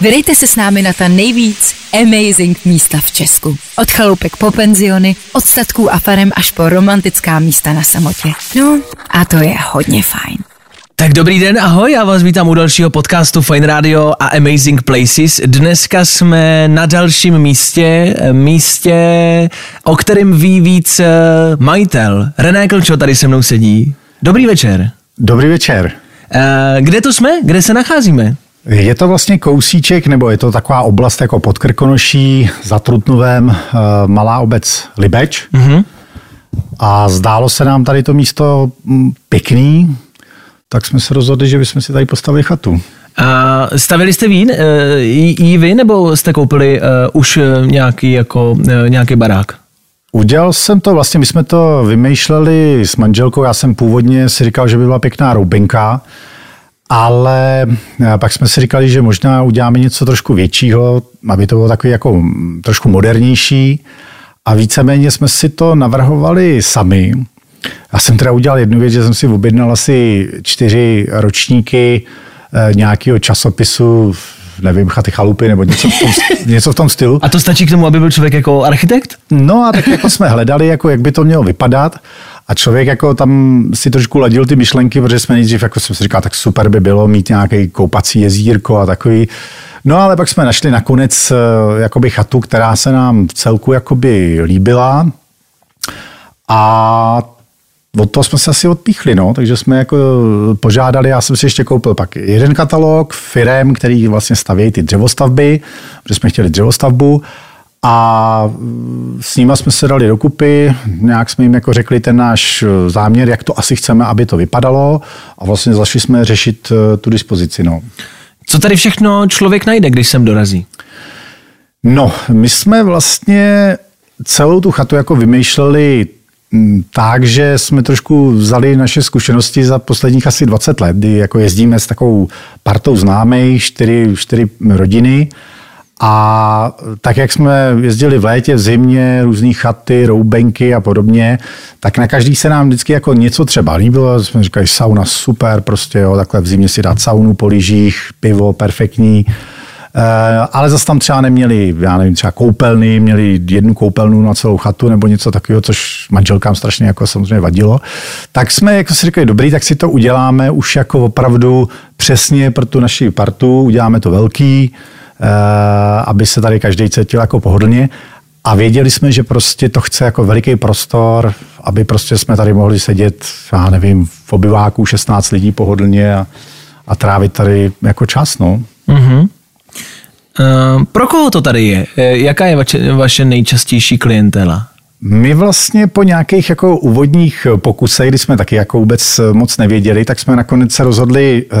Vydejte se s námi na ta nejvíc amazing místa v Česku. Od chaloupek po penziony, od statků a farem až po romantická místa na samotě. No a to je hodně fajn. Tak dobrý den, ahoj, já vás vítám u dalšího podcastu Fine Radio a Amazing Places. Dneska jsme na dalším místě, místě, o kterém ví víc eh, majitel. René Klčo tady se mnou sedí. Dobrý večer. Dobrý večer. Uh, kde to jsme? Kde se nacházíme? Je to vlastně kousíček, nebo je to taková oblast jako pod Krkonoší, za Trutnovem, uh, malá obec Libeč. Mm-hmm. A zdálo se nám tady to místo mm, pěkný, tak jsme se rozhodli, že bychom si tady postavili chatu. A stavili jste vín, jí vy, nebo jste koupili uh, už nějaký, jako, nějaký barák? Udělal jsem to, vlastně my jsme to vymýšleli s manželkou, já jsem původně si říkal, že by byla pěkná roubenka, ale pak jsme si říkali, že možná uděláme něco trošku většího, aby to bylo takový jako trošku modernější a víceméně jsme si to navrhovali sami. Já jsem teda udělal jednu věc, že jsem si objednal asi čtyři ročníky eh, nějakého časopisu nevím, chaty chalupy nebo něco v, tom, něco v tom stylu. A to stačí k tomu, aby byl člověk jako architekt? No a tak jako jsme hledali, jako jak by to mělo vypadat. A člověk jako tam si trošku ladil ty myšlenky, protože jsme nejdřív, jako jsem si říkal, tak super by bylo mít nějaký koupací jezírko a takový. No ale pak jsme našli nakonec eh, jakoby chatu, která se nám v celku jakoby líbila. A od toho jsme se asi odpíchli, no, takže jsme jako požádali, já jsem si ještě koupil pak jeden katalog firem, který vlastně stavějí ty dřevostavby, protože jsme chtěli dřevostavbu a s nimi jsme se dali dokupy, nějak jsme jim jako řekli ten náš záměr, jak to asi chceme, aby to vypadalo a vlastně zašli jsme řešit eh, tu dispozici. No. Co tady všechno člověk najde, když sem dorazí? No, my jsme vlastně celou tu chatu jako vymýšleli Mm, tak, že jsme trošku vzali naše zkušenosti za posledních asi 20 let, kdy jako jezdíme s takovou partou známých, čtyři, čtyři rodiny a tak, jak jsme jezdili v létě, v zimě, různé chaty, roubenky a podobně, tak na každý se nám vždycky jako něco třeba líbilo. Jsme říkali, sauna super, prostě jo, takhle v zimě si dát saunu po lyžích, pivo perfektní. Eh, ale zase tam třeba neměli, já nevím, třeba koupelny, měli jednu koupelnu na celou chatu nebo něco takového, což manželkám strašně jako samozřejmě vadilo. Tak jsme jako si říkali, dobrý, tak si to uděláme už jako opravdu přesně pro tu naši partu, uděláme to velký, aby se tady každý cítil jako pohodlně. A věděli jsme, že prostě to chce jako veliký prostor, aby prostě jsme tady mohli sedět, já nevím, v obyváku 16 lidí pohodlně a, a trávit tady jako čas, no. Mm-hmm. Uh, pro koho to tady je? Eh, jaká je vaše, vaše nejčastější klientela? My vlastně po nějakých jako úvodních pokusech, kdy jsme taky jako vůbec moc nevěděli, tak jsme nakonec se rozhodli uh,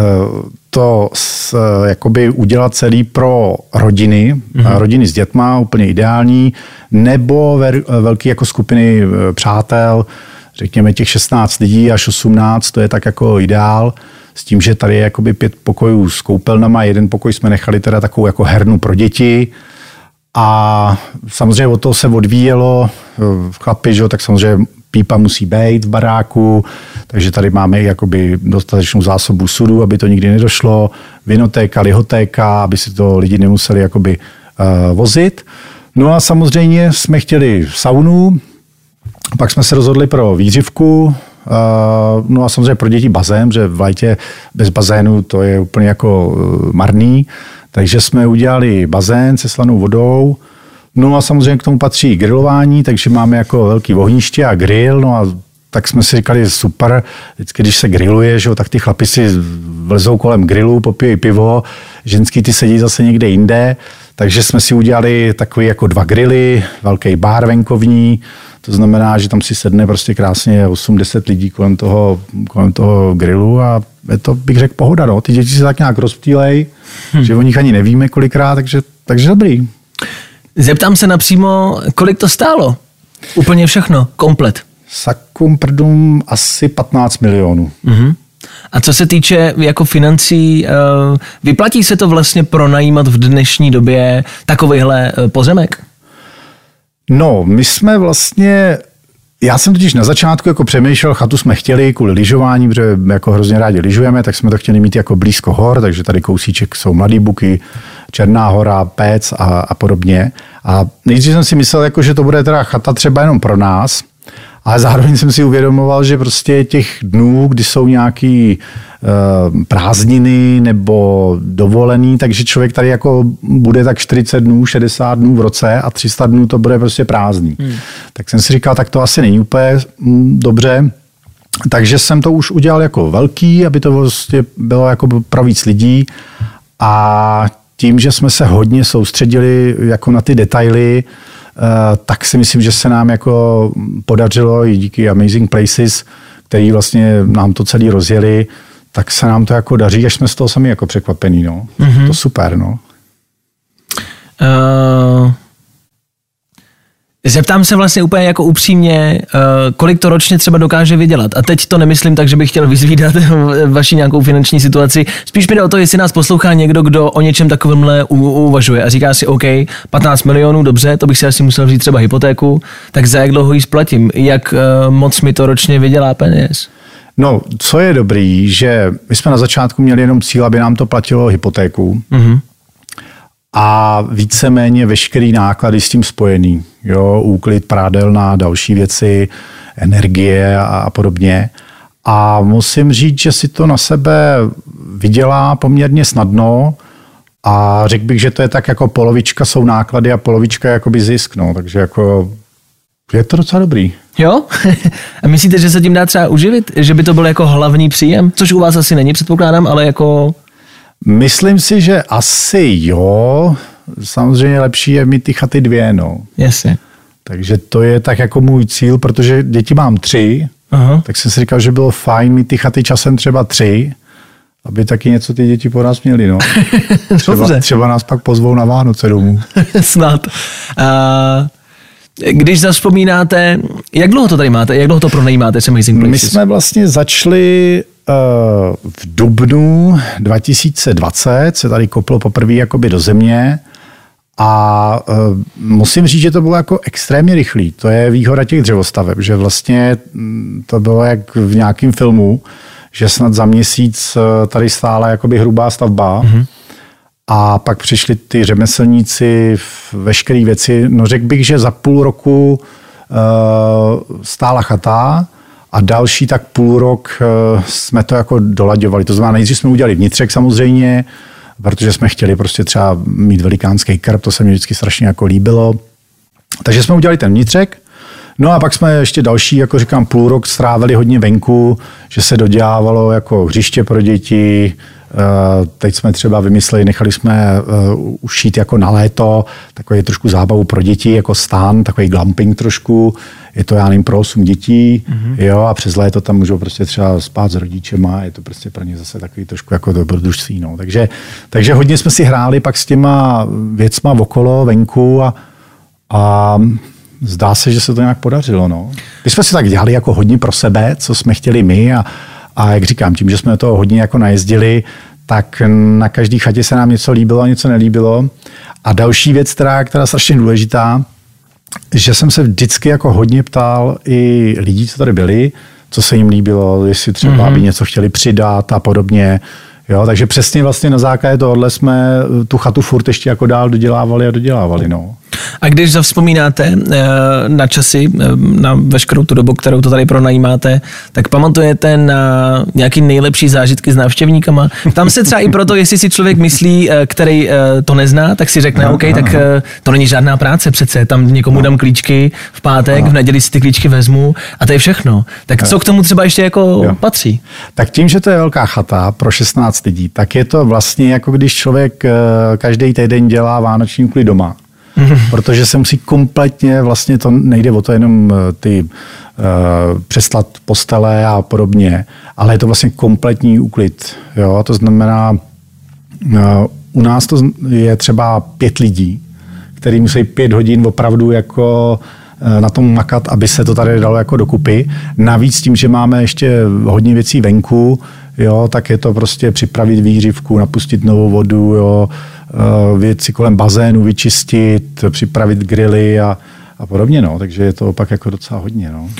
to s, uh, jakoby udělat celý pro rodiny, mm-hmm. rodiny s dětma, úplně ideální, nebo ver, velké jako skupiny přátel, řekněme těch 16 lidí až 18, to je tak jako ideál s tím, že tady je jakoby pět pokojů s koupelnama, jeden pokoj jsme nechali teda takovou jako hernu pro děti, a samozřejmě od toho se odvíjelo eh, chlapi, že, tak samozřejmě pípa musí být v baráku, takže tady máme jakoby dostatečnou zásobu sudu, aby to nikdy nedošlo, vinotéka, lihotéka, aby si to lidi nemuseli jakoby uh, vozit. No a samozřejmě jsme chtěli saunu, pak jsme se rozhodli pro výřivku, Eh, no a samozřejmě pro děti bazén, že v létě bez bazénu to je úplně jako marný. Takže jsme udělali bazén se slanou vodou. No a samozřejmě k tomu patří grilování, takže máme jako velký ohniště a grill. No a tak jsme si říkali, super, vždycky, když se grilluje, že, tak ty chlapi si vlezou kolem grillu, popíjí pivo, ženský ty sedí zase někde jinde. Takže jsme si udělali takový jako dva grily, velký bar venkovní, to znamená, že tam si sedne prostě krásně 8-10 lidí kolem toho, kolem toho grilu a je to, bych řekl, pohoda. No. Ty děti se tak nějak rozptýlej, hmm. že o nich ani nevíme kolikrát, takže, takže dobrý. Zeptám se napřímo, kolik to stálo? Úplně všechno, komplet. Sakum prdum asi 15 milionů. Mm-hmm. A co se týče jako financí, eh, vyplatí se to vlastně pronajímat v dnešní době takovýhle eh, pozemek? No, my jsme vlastně já jsem totiž na začátku jako přemýšlel, chatu jsme chtěli kvůli lyžování, protože jako hrozně rádi lyžujeme, tak jsme to chtěli mít jako blízko hor, takže tady kousíček jsou mladý buky, Černá hora, Pec a, a podobně. A nejdřív jsem si myslel, jako, že to bude teda chata třeba jenom pro nás, ale zároveň jsem si uvědomoval, že prostě těch dnů, kdy jsou nějaký uh, prázdniny nebo dovolený, takže člověk tady jako bude tak 40 dnů, 60 dnů v roce a 300 dnů to bude prostě prázdný. Hmm. Tak jsem si říkal, tak to asi není úplně mm, dobře. Takže jsem to už udělal jako velký, aby to vlastně bylo jako pro víc lidí a tím, že jsme se hodně soustředili jako na ty detaily, tak si myslím, že se nám jako podařilo i díky Amazing Places, který vlastně nám to celý rozjeli, tak se nám to jako daří, až jsme z toho sami jako překvapení. No. Mm-hmm. To super. No. Uh, Zeptám se vlastně úplně jako upřímně, eh, kolik to ročně třeba dokáže vydělat. A teď to nemyslím tak, že bych chtěl vyzvídat vaši nějakou finanční situaci. Spíš mi jde o to, jestli nás poslouchá někdo, kdo o něčem takovémhle uvažuje a říká si, OK, 15 milionů, dobře, to bych si asi musel vzít třeba hypotéku, tak za jak dlouho ji splatím? Jak eh, moc mi to ročně vydělá peněz? No, co je dobrý, že my jsme na začátku měli jenom cíl, aby nám to platilo hypotéku. Mm-hmm a víceméně veškerý náklady s tím spojený. Jo, úklid, prádelná, další věci, energie a, a podobně. A musím říct, že si to na sebe vydělá poměrně snadno a řekl bych, že to je tak jako polovička jsou náklady a polovička jakoby zisk. No. Takže jako je to docela dobrý. Jo? a myslíte, že se tím dá třeba uživit? Že by to byl jako hlavní příjem? Což u vás asi není, předpokládám, ale jako Myslím si, že asi jo. Samozřejmě lepší je mít ty chaty dvě, no. Jasně. Takže to je tak jako můj cíl, protože děti mám tři, Aha. tak jsem si říkal, že bylo fajn mít ty chaty časem třeba tři, aby taky něco ty děti po nás měli, no. třeba, třeba nás pak pozvou na Vánoce domů. Snad. Uh... Když zaspomínáte, jak dlouho to tady máte, jak dlouho to pronajímáte? My jsme vlastně začali v dubnu 2020 se tady koplo poprvé jakoby do země a uh, musím říct, že to bylo jako extrémně rychlý. To je výhoda těch dřevostaveb, že vlastně mm, to bylo jak v nějakém filmu, že snad za měsíc e, tady stála jakoby hrubá stavba mm-hmm. a pak přišli ty řemeslníci, veškeré věci. No řekl bych, že za půl roku stála chata, a další tak půl rok eh, jsme to jako dolaďovali. To znamená, nejdřív jsme udělali vnitřek samozřejmě, protože jsme chtěli prostě třeba mít velikánský krb, to se mi vždycky strašně jako líbilo. Takže jsme udělali ten vnitřek, No a pak jsme ještě další, jako říkám, půl rok strávili hodně venku, že se dodělávalo jako hřiště pro děti, teď jsme třeba vymysleli, nechali jsme eh, ušít jako na léto takový trošku zábavu pro děti, jako stán, takový glamping trošku. Je to, já nevím, pro 8 dětí, mm-hmm. jo, a přes léto tam můžou prostě třeba spát s rodičema, je to prostě pro ně zase takový trošku jako dobrodružství, no. Takže, takže hodně jsme si hráli pak s těma věcma okolo, venku a, a zdá se, že se to nějak podařilo, no. My jsme si tak dělali jako hodně pro sebe, co jsme chtěli my a, a jak říkám, tím, že jsme to hodně jako najezdili, tak na každé chatě se nám něco líbilo a něco nelíbilo. A další věc, která, která je strašně důležitá, že jsem se vždycky jako hodně ptal i lidí, co tady byli, co se jim líbilo, jestli třeba mm-hmm. by něco chtěli přidat a podobně. Jo, takže přesně vlastně na základě tohohle jsme tu chatu furt ještě jako dál dodělávali a dodělávali. No. A když zavzpomínáte eh, na časy, eh, na veškerou tu dobu, kterou to tady pronajímáte, tak pamatujete na nějaký nejlepší zážitky s návštěvníkama? Tam se třeba i proto, jestli si člověk myslí, eh, který to nezná, tak si řekne, OK, tak to není žádná práce přece, tam někomu dám klíčky v pátek, v neděli si ty klíčky vezmu a to je všechno. Tak co k tomu třeba ještě jako jo. patří? Tak tím, že to je velká chata pro 16 lidí, tak je to vlastně jako když člověk každý týden dělá vánoční úklid doma protože se musí kompletně, vlastně to nejde o to jenom eh, ty uh, přeslat postele a podobně, ale je to vlastně kompletní úklid. Jo? To znamená, uh, u nás to je třeba pět lidí, který musí pět hodin opravdu jako na tom makat, aby se to tady dalo jako dokupy. Navíc tím, že máme ještě hodně věcí venku, jo, tak je to prostě připravit výřivku, napustit novou vodu, jo, Eh, věci kolem bazénu vyčistit, připravit grily a, a podobně. No. Takže je to opak jako docela hodně. No.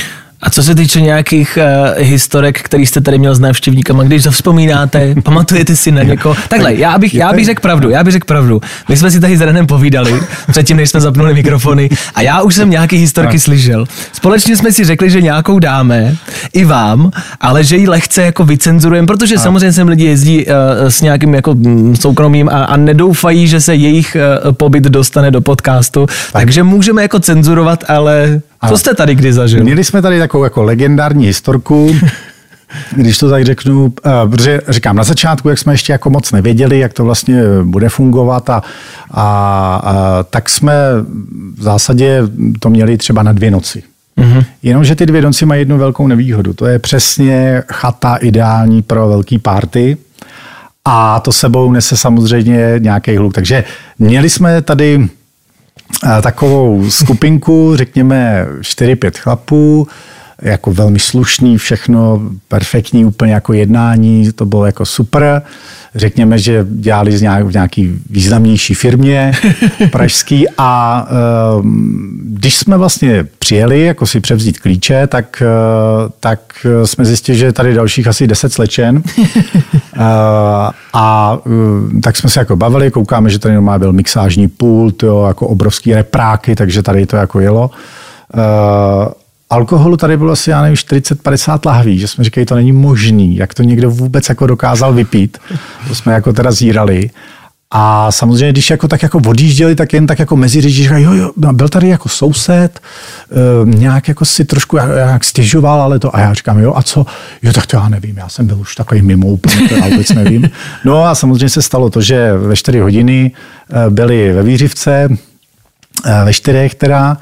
A co se týče nějakých uh, historek, který jste tady měl s návštěvníkama, když zavzpomínáte, pamatujete si na někoho? Takhle, já bych, já bych řekl pravdu, já bych řekl pravdu. My jsme si tady s Renem povídali, předtím, než jsme zapnuli mikrofony, a já už jsem nějaký historky slyšel. Společně jsme si řekli, že nějakou dáme, i vám, ale že ji lehce jako vycenzurujeme, protože a. samozřejmě sem lidi jezdí uh, s nějakým jako mm, soukromým a, a nedoufají, že se jejich uh, pobyt dostane do podcastu, tak. takže můžeme jako cenzurovat, ale co jste tady kdy zažil? Měli jsme tady takovou jako legendární historku, když to tak řeknu, uh, protože říkám, na začátku, jak jsme ještě jako moc nevěděli, jak to vlastně bude fungovat a, a, a tak jsme v zásadě to měli třeba na dvě noci. Mm-hmm. Jenomže ty dvě noci mají jednu velkou nevýhodu. To je přesně chata ideální pro velký party a to sebou nese samozřejmě nějaký hluk. Takže měli jsme tady takovou skupinku, řekněme 4-5 chlapů, jako velmi slušný, všechno perfektní, úplně jako jednání, to bylo jako super. Řekněme, že dělali v nějaký významnější firmě pražský a ehm, když jsme vlastně přijeli, jako si převzít klíče, tak, eh, tak jsme zjistili, že je tady dalších asi 10 slečen. Eh, a eh, tak jsme se jako bavili, koukáme, že tady normálně byl mixážní pult, jo, jako obrovský repráky, takže tady to jako jelo alkoholu tady bylo asi, já nevím, 40-50 lahví, že jsme říkali, to není možný, jak to někdo vůbec jako dokázal vypít. To jsme jako teda zírali. A samozřejmě, když jako tak jako odjížděli, tak jen tak jako mezi řeči říkají, jo, jo, no, byl tady jako soused, e, nějak jako si trošku jak stěžoval, ale to, a já říkám, jo, a co? Jo, tak to já nevím, já jsem byl už takový mimo úplně, to já vůbec nevím. No a samozřejmě se stalo to, že ve 4 hodiny e, byli ve Výřivce, e, ve čtyřech teda,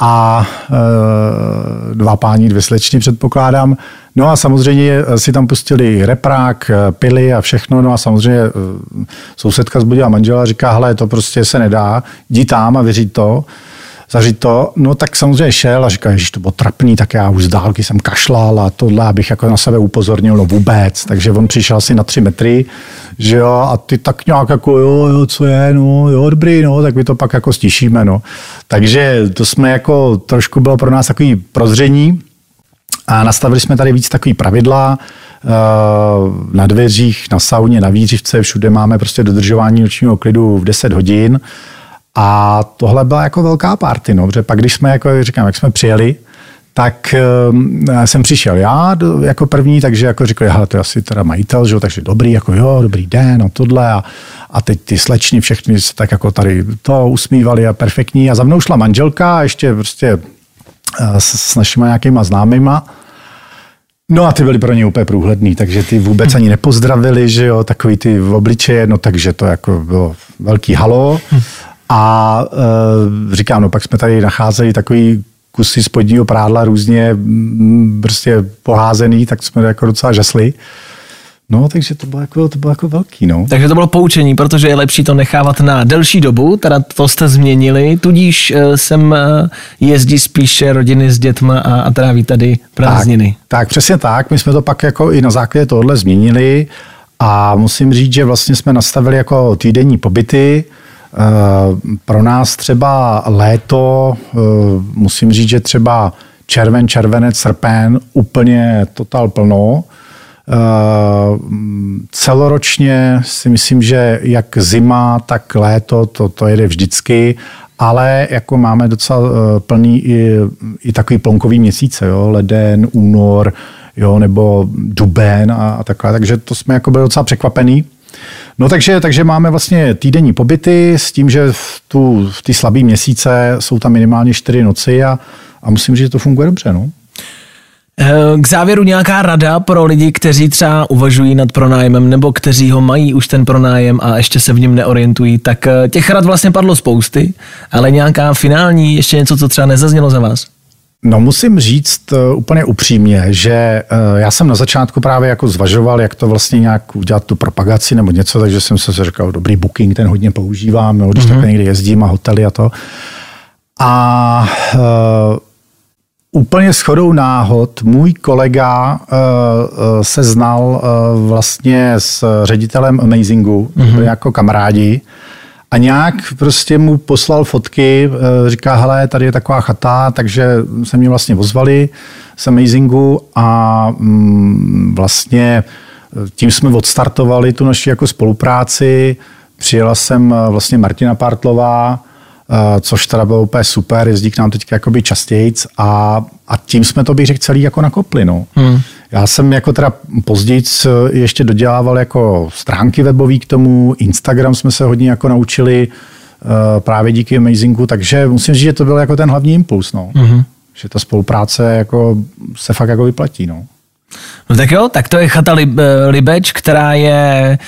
a e, dva páni, dvě slečny předpokládám. No a samozřejmě si tam pustili reprák, e, pily a všechno. No a samozřejmě e, sousedka zbudila manžela a říká, hele, to prostě se nedá, jdi tam a věří to zažít to, no tak samozřejmě šel a říkal, že to bylo trapný, tak já už z dálky jsem kašlal a tohle, abych jako na sebe upozornil, no vůbec. Takže on přišel asi na tři metry, že jo, a ty tak nějak jako, jo, jo, co je, no, jo, dobrý, no, tak my to pak jako stišíme, no. Takže to jsme jako, trošku bylo pro nás takový prozření a nastavili jsme tady víc takový pravidla, eh, na dveřích, na sauně, na výřivce, všude máme prostě dodržování nočního klidu v 10 hodin. A tohle byla jako velká party, no, protože pak, když jsme, jako říkám, jak jsme přijeli, tak um, jsem přišel já jako první, takže jako říkali, hele, to je asi teda majitel, že jo, takže dobrý, jako jo, dobrý den a tohle a, a teď ty slečny všechny se tak jako tady to usmívali a perfektní a za mnou šla manželka a ještě prostě uh, s, s našimi nějakýma známýma No a ty byly pro ně úplně průhledný, takže ty vůbec ani nepozdravili, že jo, takový ty v obličeje, no takže to jako bylo velký halo. A e, říkám, no pak jsme tady nacházeli takový kusy spodního prádla různě mm, prostě poházený, tak jsme jako docela žasli. No, takže to bylo jako, to bylo jako velký, no. Takže to bylo poučení, protože je lepší to nechávat na delší dobu, teda to jste změnili, tudíž uh, sem uh, jezdí spíše rodiny s dětma a, a tráví tady prázdniny. Tak, tak, přesně tak, my jsme to pak jako i na základě tohle změnili a musím říct, že vlastně jsme nastavili jako týdenní pobyty, Eh, pro nás třeba léto, eh, musím říct, že třeba červen, červenec, srpen, úplně total plno. Eh, celoročně si myslím, že jak zima, tak léto, to, to jede vždycky, ale jako máme docela plný i, i takový plonkový měsíce, jo? leden, únor, jo? nebo duben a, a takhle, takže to jsme jako byli docela překvapený. No takže, takže máme vlastně týdenní pobyty s tím, že v, tu, v ty slabý měsíce jsou tam minimálně čtyři noci a, a musím říct, že to funguje dobře. No. Eh, k závěru nějaká rada pro lidi, kteří třeba uvažují nad pronájmem nebo kteří ho mají už ten pronájem a ještě se v něm neorientují, tak eh, těch rad vlastně padlo spousty, ale nějaká finální, ještě něco, co třeba nezaznělo za vás? No musím říct uh, úplně upřímně, že uh, já jsem na začátku právě jako zvažoval, jak to vlastně nějak udělat tu propagaci nebo něco, takže jsem se říkal, dobrý booking, ten hodně používám, jo, když mm-hmm. takhle někdy jezdím a hotely a to. A uh, úplně shodou náhod můj kolega uh, uh, se znal uh, vlastně s ředitelem Amazingu, mm-hmm. jako kamarádi, A nějak prostě mu poslal fotky, eh, říká, hele, tady je taková chata, takže se mě vlastně ozvali z Amazingu a mm, vlastně eh, tím jsme odstartovali tu naši jako spolupráci. Přijela jsem eh, vlastně Martina Partlová, což teda bylo úplně super, jezdí k nám teď jakoby častějc a, a tím jsme to bych řekl celý jako nakopli. No. Hmm. Já jsem jako teda později ještě dodělával jako stránky webový k tomu, Instagram jsme se hodně jako naučili uh, právě díky Amazingu, takže musím říct, že to byl jako ten hlavní impuls, no. Mm-hmm. Že ta spolupráce jako se fakt jako vyplatí, no. No tak jo, tak to je chata Lib- Libeč, která je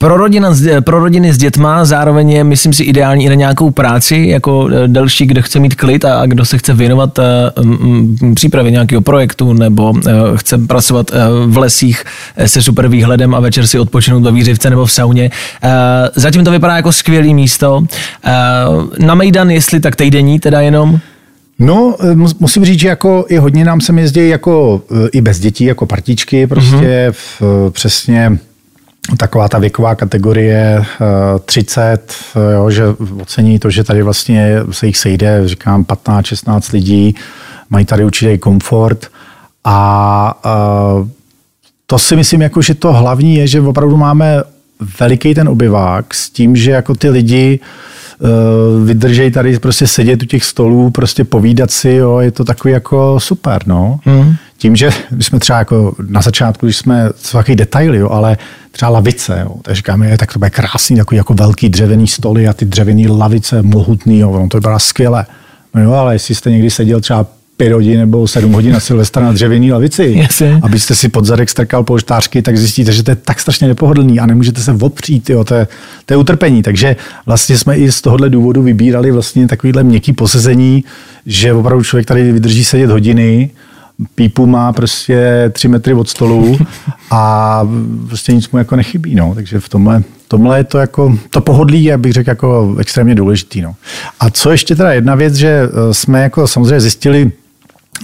pro, rodina, pro rodiny s dětma zároveň je, myslím si, ideální i na nějakou práci, jako e, další, kdo chce mít klid a, a kdo se chce věnovat uh, přípravě nějakého projektu nebo uh, chce pracovat uh, v lesích se super výhledem a večer si odpočinout ve výřivce nebo v sauně. Zatím to vypadá jako skvělé místo. Na Mejdan, jestli tak týdenní, teda jenom? No, musím říct, že jako i hodně nám se jezdí jako i bez dětí, jako partičky, prostě mm-hmm. v, přesně taková ta věková kategorie 30, eh, jo, že ocení to, že tady vlastně se jich sejde, říkám, 15-16 lidí, mají tady určitý komfort a eh, to si myslím, jako, že to hlavní je, že opravdu máme veliký ten obyvák s tím, že jako ty lidi uh, vydržej tady prostě sedět u těch stolů, prostě povídat si, jo, je to takový jako super, no. Mm. Tím, že my jsme třeba jako na začátku, když jsme, co takový detaily, jo, ale třeba lavice, jo, tak říkáme, je, tak to bude krásný, takový jako velký dřevěný stoly a ty dřevěné lavice mohutný, jo, no, to vypadá skvěle. No jo, ale jestli jste někdy seděl třeba pět hodin nebo sedm hodin na Silvestra na dřevěný lavici, Jasně. abyste si pod zadek strkal polštářky, tak zjistíte, že to je tak strašně nepohodlný a nemůžete se opřít, jo, to, je, to je utrpení. Takže vlastně jsme i z tohohle důvodu vybírali vlastně takovýhle měkký posezení, že opravdu člověk tady vydrží sedět hodiny, pípu má prostě tři metry od stolu a prostě nic mu jako nechybí. No. Takže v tomhle, tomhle je to jako, to pohodlí, já bych řekl, jako extrémně důležitý. No. A co ještě teda jedna věc, že eh, jsme jako samozřejmě zjistili,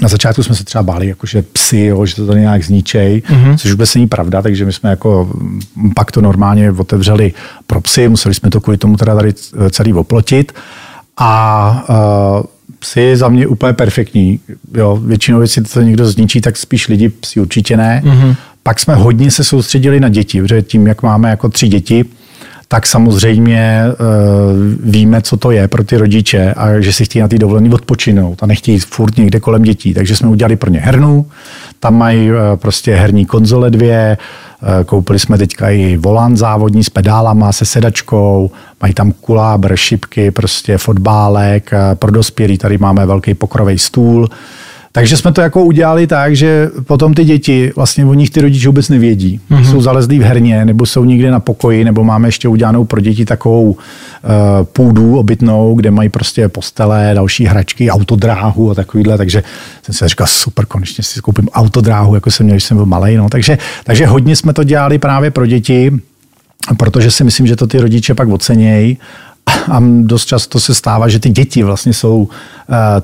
na začátku jsme se třeba báli, jako, že psy, jo, že to tady nějak zničej, mm-hmm. což vůbec není pravda, takže my jsme jako pak to normálně otevřeli pro psy, museli jsme to kvůli tomu teda tady celý oplotit. A uh, psy za mě úplně perfektní. Jo, většinou, jestli to někdo zničí, tak spíš lidi, psi určitě ne. Mm-hmm. Pak jsme hodně se soustředili na děti, protože tím, jak máme jako tři děti, tak samozřejmě uh, víme, co to je pro ty rodiče a že si chtějí na ty dovolený odpočinout a nechtějí furt někde kolem dětí. Takže jsme udělali pro ně hernu, tam mají uh, prostě herní konzole dvě, uh, koupili jsme teďka i volant závodní s pedálama, se sedačkou, mají tam kulábr, šipky, prostě fotbálek, pro dospělí tady máme velký pokrový stůl, takže jsme to jako udělali tak, že potom ty děti, vlastně o nich ty rodiče vůbec nevědí. Mm-hmm. Jsou zalezlí v herně, nebo jsou někde na pokoji, nebo máme ještě udělanou pro děti takovou uh, půdu obytnou, kde mají prostě postele, další hračky, autodráhu a takovýhle. Takže jsem si říkal, super, konečně si koupím autodráhu, jako jsem měl, když jsem byl malý. No. Takže, takže hodně jsme to dělali právě pro děti, protože si myslím, že to ty rodiče pak ocenějí a dost často se stává, že ty děti vlastně jsou uh,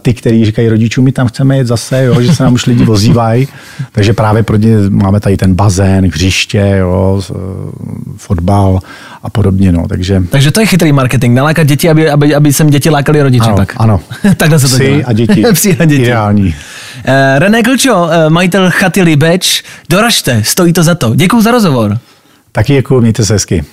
ty, kteří říkají rodičům, my tam chceme jet zase, jo, že se nám už lidi vozívají. Takže právě pro ně máme tady ten bazén, hřiště, jo, uh, fotbal a podobně. No. Takže, Takže to je chytrý marketing, nalákat děti, aby, aby, aby sem děti lákali rodiče. Ano, tak. ano. Takhle se to Psi dělá. a děti. Psi a děti. Ideální. Uh, René Klčo, majitel chaty Libeč, doražte, stojí to za to. Děkuji za rozhovor. Taky děkuji, mějte se hezky.